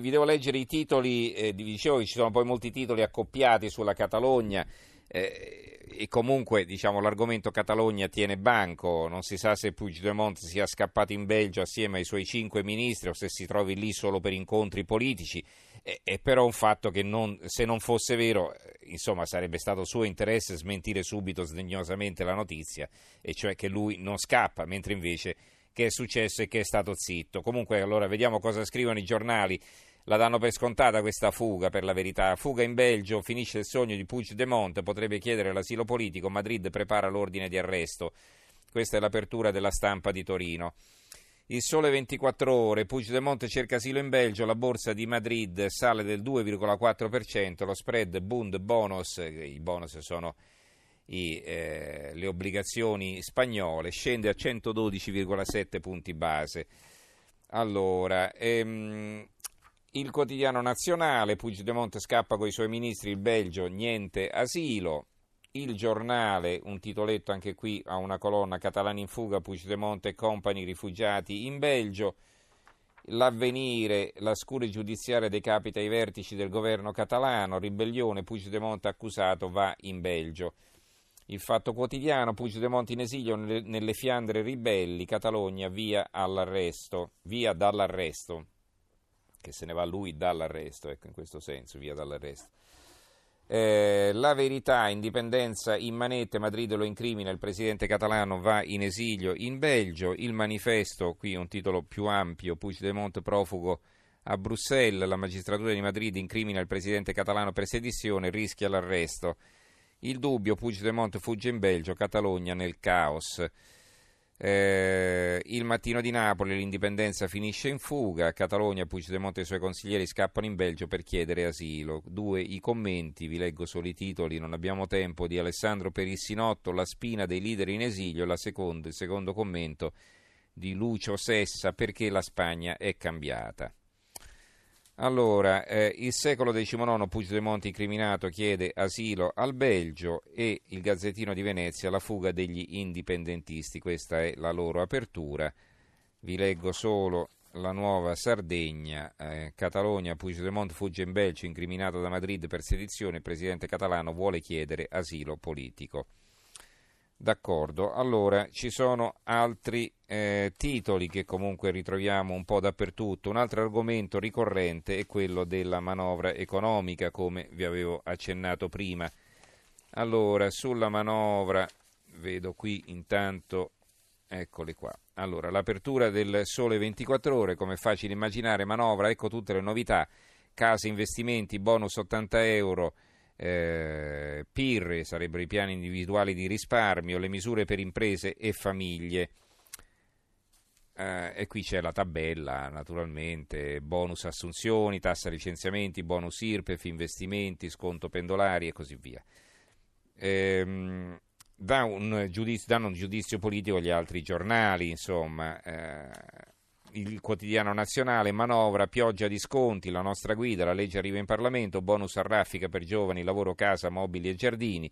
Vi devo leggere i titoli, eh, dicevo che ci sono poi molti titoli accoppiati sulla Catalogna eh, e comunque diciamo, l'argomento Catalogna tiene banco, non si sa se Puigdemont sia scappato in Belgio assieme ai suoi cinque ministri o se si trovi lì solo per incontri politici, è, è però un fatto che non, se non fosse vero eh, insomma, sarebbe stato suo interesse smentire subito sdegnosamente la notizia, e cioè che lui non scappa, mentre invece che è successo e che è stato zitto. Comunque allora vediamo cosa scrivono i giornali la danno per scontata questa fuga, per la verità. Fuga in Belgio, finisce il sogno di Puigdemont, potrebbe chiedere l'asilo politico, Madrid prepara l'ordine di arresto. Questa è l'apertura della stampa di Torino. Il sole 24 ore, Puigdemont cerca asilo in Belgio, la borsa di Madrid sale del 2,4%, lo spread Bund bonus, i bonus sono i, eh, le obbligazioni spagnole, scende a 112,7 punti base. Allora, ehm, il quotidiano nazionale, Puigdemont scappa con i suoi ministri, il Belgio, niente asilo. Il giornale, un titoletto anche qui a una colonna, Catalani in fuga, Puigdemont e compagni rifugiati in Belgio. L'avvenire, la scure giudiziaria decapita i vertici del governo catalano, ribellione, Puigdemont accusato va in Belgio. Il fatto quotidiano, Puigdemont in esilio nelle Fiandre ribelli, Catalogna via via dall'arresto che se ne va lui dall'arresto, ecco in questo senso, via dall'arresto. Eh, la verità, indipendenza in manette, Madrid lo incrimina, il presidente catalano va in esilio in Belgio, il manifesto, qui un titolo più ampio, Puigdemont profugo a Bruxelles, la magistratura di Madrid incrimina il presidente catalano per sedizione, rischia l'arresto. Il dubbio, Puigdemont fugge in Belgio, Catalogna nel caos. Eh, il mattino di Napoli, l'indipendenza finisce in fuga, Catalogna, Puigdemont e i suoi consiglieri scappano in Belgio per chiedere asilo. Due i commenti, vi leggo solo i titoli, non abbiamo tempo, di Alessandro Perissinotto, La spina dei leader in esilio, seconda, il secondo commento di Lucio Sessa, perché la Spagna è cambiata. Allora, eh, il secolo XIX Puigdemont incriminato chiede asilo al Belgio e il Gazzettino di Venezia la fuga degli indipendentisti, questa è la loro apertura. Vi leggo solo la nuova Sardegna, eh, Catalogna, Puigdemont fugge in Belgio incriminato da Madrid per sedizione, il presidente catalano vuole chiedere asilo politico. D'accordo, allora ci sono altri eh, titoli che comunque ritroviamo un po' dappertutto. Un altro argomento ricorrente è quello della manovra economica, come vi avevo accennato prima. Allora, sulla manovra, vedo qui intanto, eccole qua. Allora, l'apertura del Sole 24 Ore, come è facile immaginare, manovra, ecco tutte le novità, case, investimenti, bonus 80 euro eh, PIR, sarebbero i piani individuali di risparmio, le misure per imprese e famiglie. Eh, e qui c'è la tabella, naturalmente, bonus assunzioni, tassa licenziamenti, bonus IRPEF, investimenti, sconto pendolari e così via. Eh, dà un giudizio, danno un giudizio politico agli altri giornali, insomma. Eh, il quotidiano nazionale, manovra, pioggia di sconti, la nostra guida, la legge arriva in Parlamento, bonus a raffica per giovani, lavoro, casa, mobili e giardini,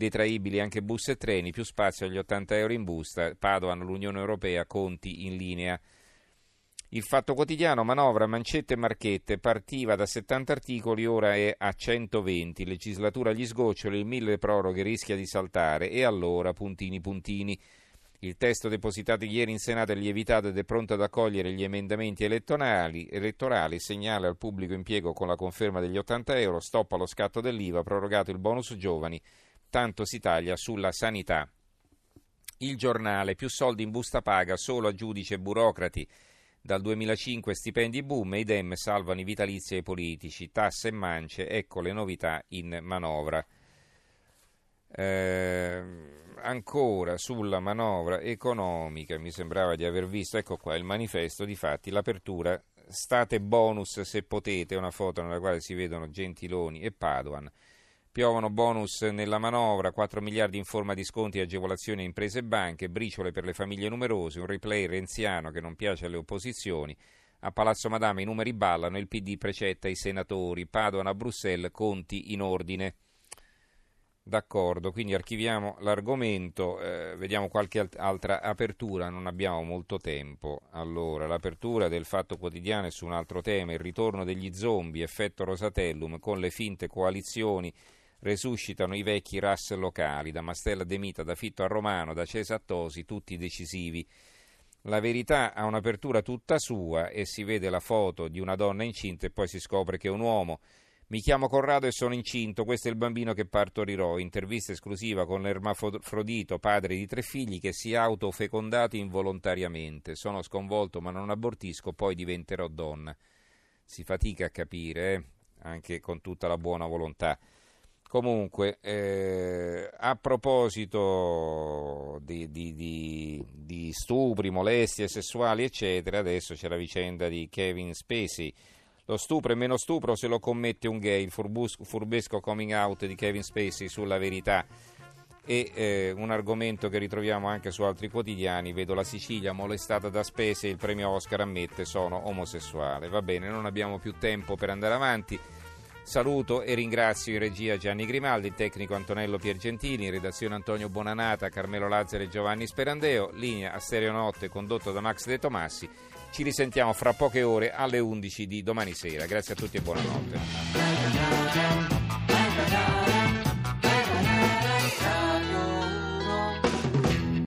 detraibili anche bus e treni, più spazio agli 80 euro in busta, Padoan, l'Unione Europea, conti in linea. Il Fatto Quotidiano, manovra, mancette e marchette, partiva da 70 articoli, ora è a 120, legislatura agli sgoccioli, il mille proroghe rischia di saltare e allora puntini puntini. Il testo depositato ieri in Senato è lievitato ed è pronto ad accogliere gli emendamenti elettorali, elettorali segnale al pubblico impiego con la conferma degli 80 euro, stop allo scatto dell'IVA, prorogato il bonus giovani, tanto si taglia sulla sanità. Il giornale, più soldi in busta paga solo a giudici e burocrati. Dal 2005 stipendi boom e i Dem salvano i vitalizi ai politici, tasse e mance, ecco le novità in manovra. Eh, ancora sulla manovra economica, mi sembrava di aver visto, ecco qua il manifesto, di fatti l'apertura, state bonus se potete, una foto nella quale si vedono Gentiloni e Padoan. Piovono bonus nella manovra, 4 miliardi in forma di sconti e agevolazioni a imprese e banche, briciole per le famiglie numerose, un replay renziano che non piace alle opposizioni. A Palazzo Madama i numeri ballano, il PD precetta i senatori, Padoan a Bruxelles, conti in ordine. D'accordo, quindi archiviamo l'argomento, eh, vediamo qualche altra apertura, non abbiamo molto tempo. Allora, l'apertura del Fatto Quotidiano è su un altro tema, il ritorno degli zombie, effetto Rosatellum, con le finte coalizioni resuscitano i vecchi RAS locali, da Mastella De Mita, da Fitto a Romano, da Cesa a Tosi, tutti decisivi. La verità ha un'apertura tutta sua e si vede la foto di una donna incinta e poi si scopre che è un uomo. Mi chiamo Corrado e sono incinto, questo è il bambino che partorirò. Intervista esclusiva con l'ermafrodito, padre di tre figli, che si è autofecondato involontariamente. Sono sconvolto ma non abortisco, poi diventerò donna. Si fatica a capire, eh? anche con tutta la buona volontà. Comunque, eh, a proposito di, di, di, di stupri, molestie sessuali, eccetera, adesso c'è la vicenda di Kevin Spacey lo stupro è meno stupro se lo commette un gay, il furbesco coming out di Kevin Spacey sulla verità e eh, un argomento che ritroviamo anche su altri quotidiani, vedo la Sicilia molestata da spese e il premio Oscar ammette sono omosessuale. Va bene, non abbiamo più tempo per andare avanti. Saluto e ringrazio in regia Gianni Grimaldi, il tecnico Antonello Piergentini, in redazione Antonio Bonanata, Carmelo Lazzaro e Giovanni Sperandeo, linea a Stereo Notte condotto da Max De Tomassi. Ci risentiamo fra poche ore alle 11 di domani sera. Grazie a tutti e buonanotte.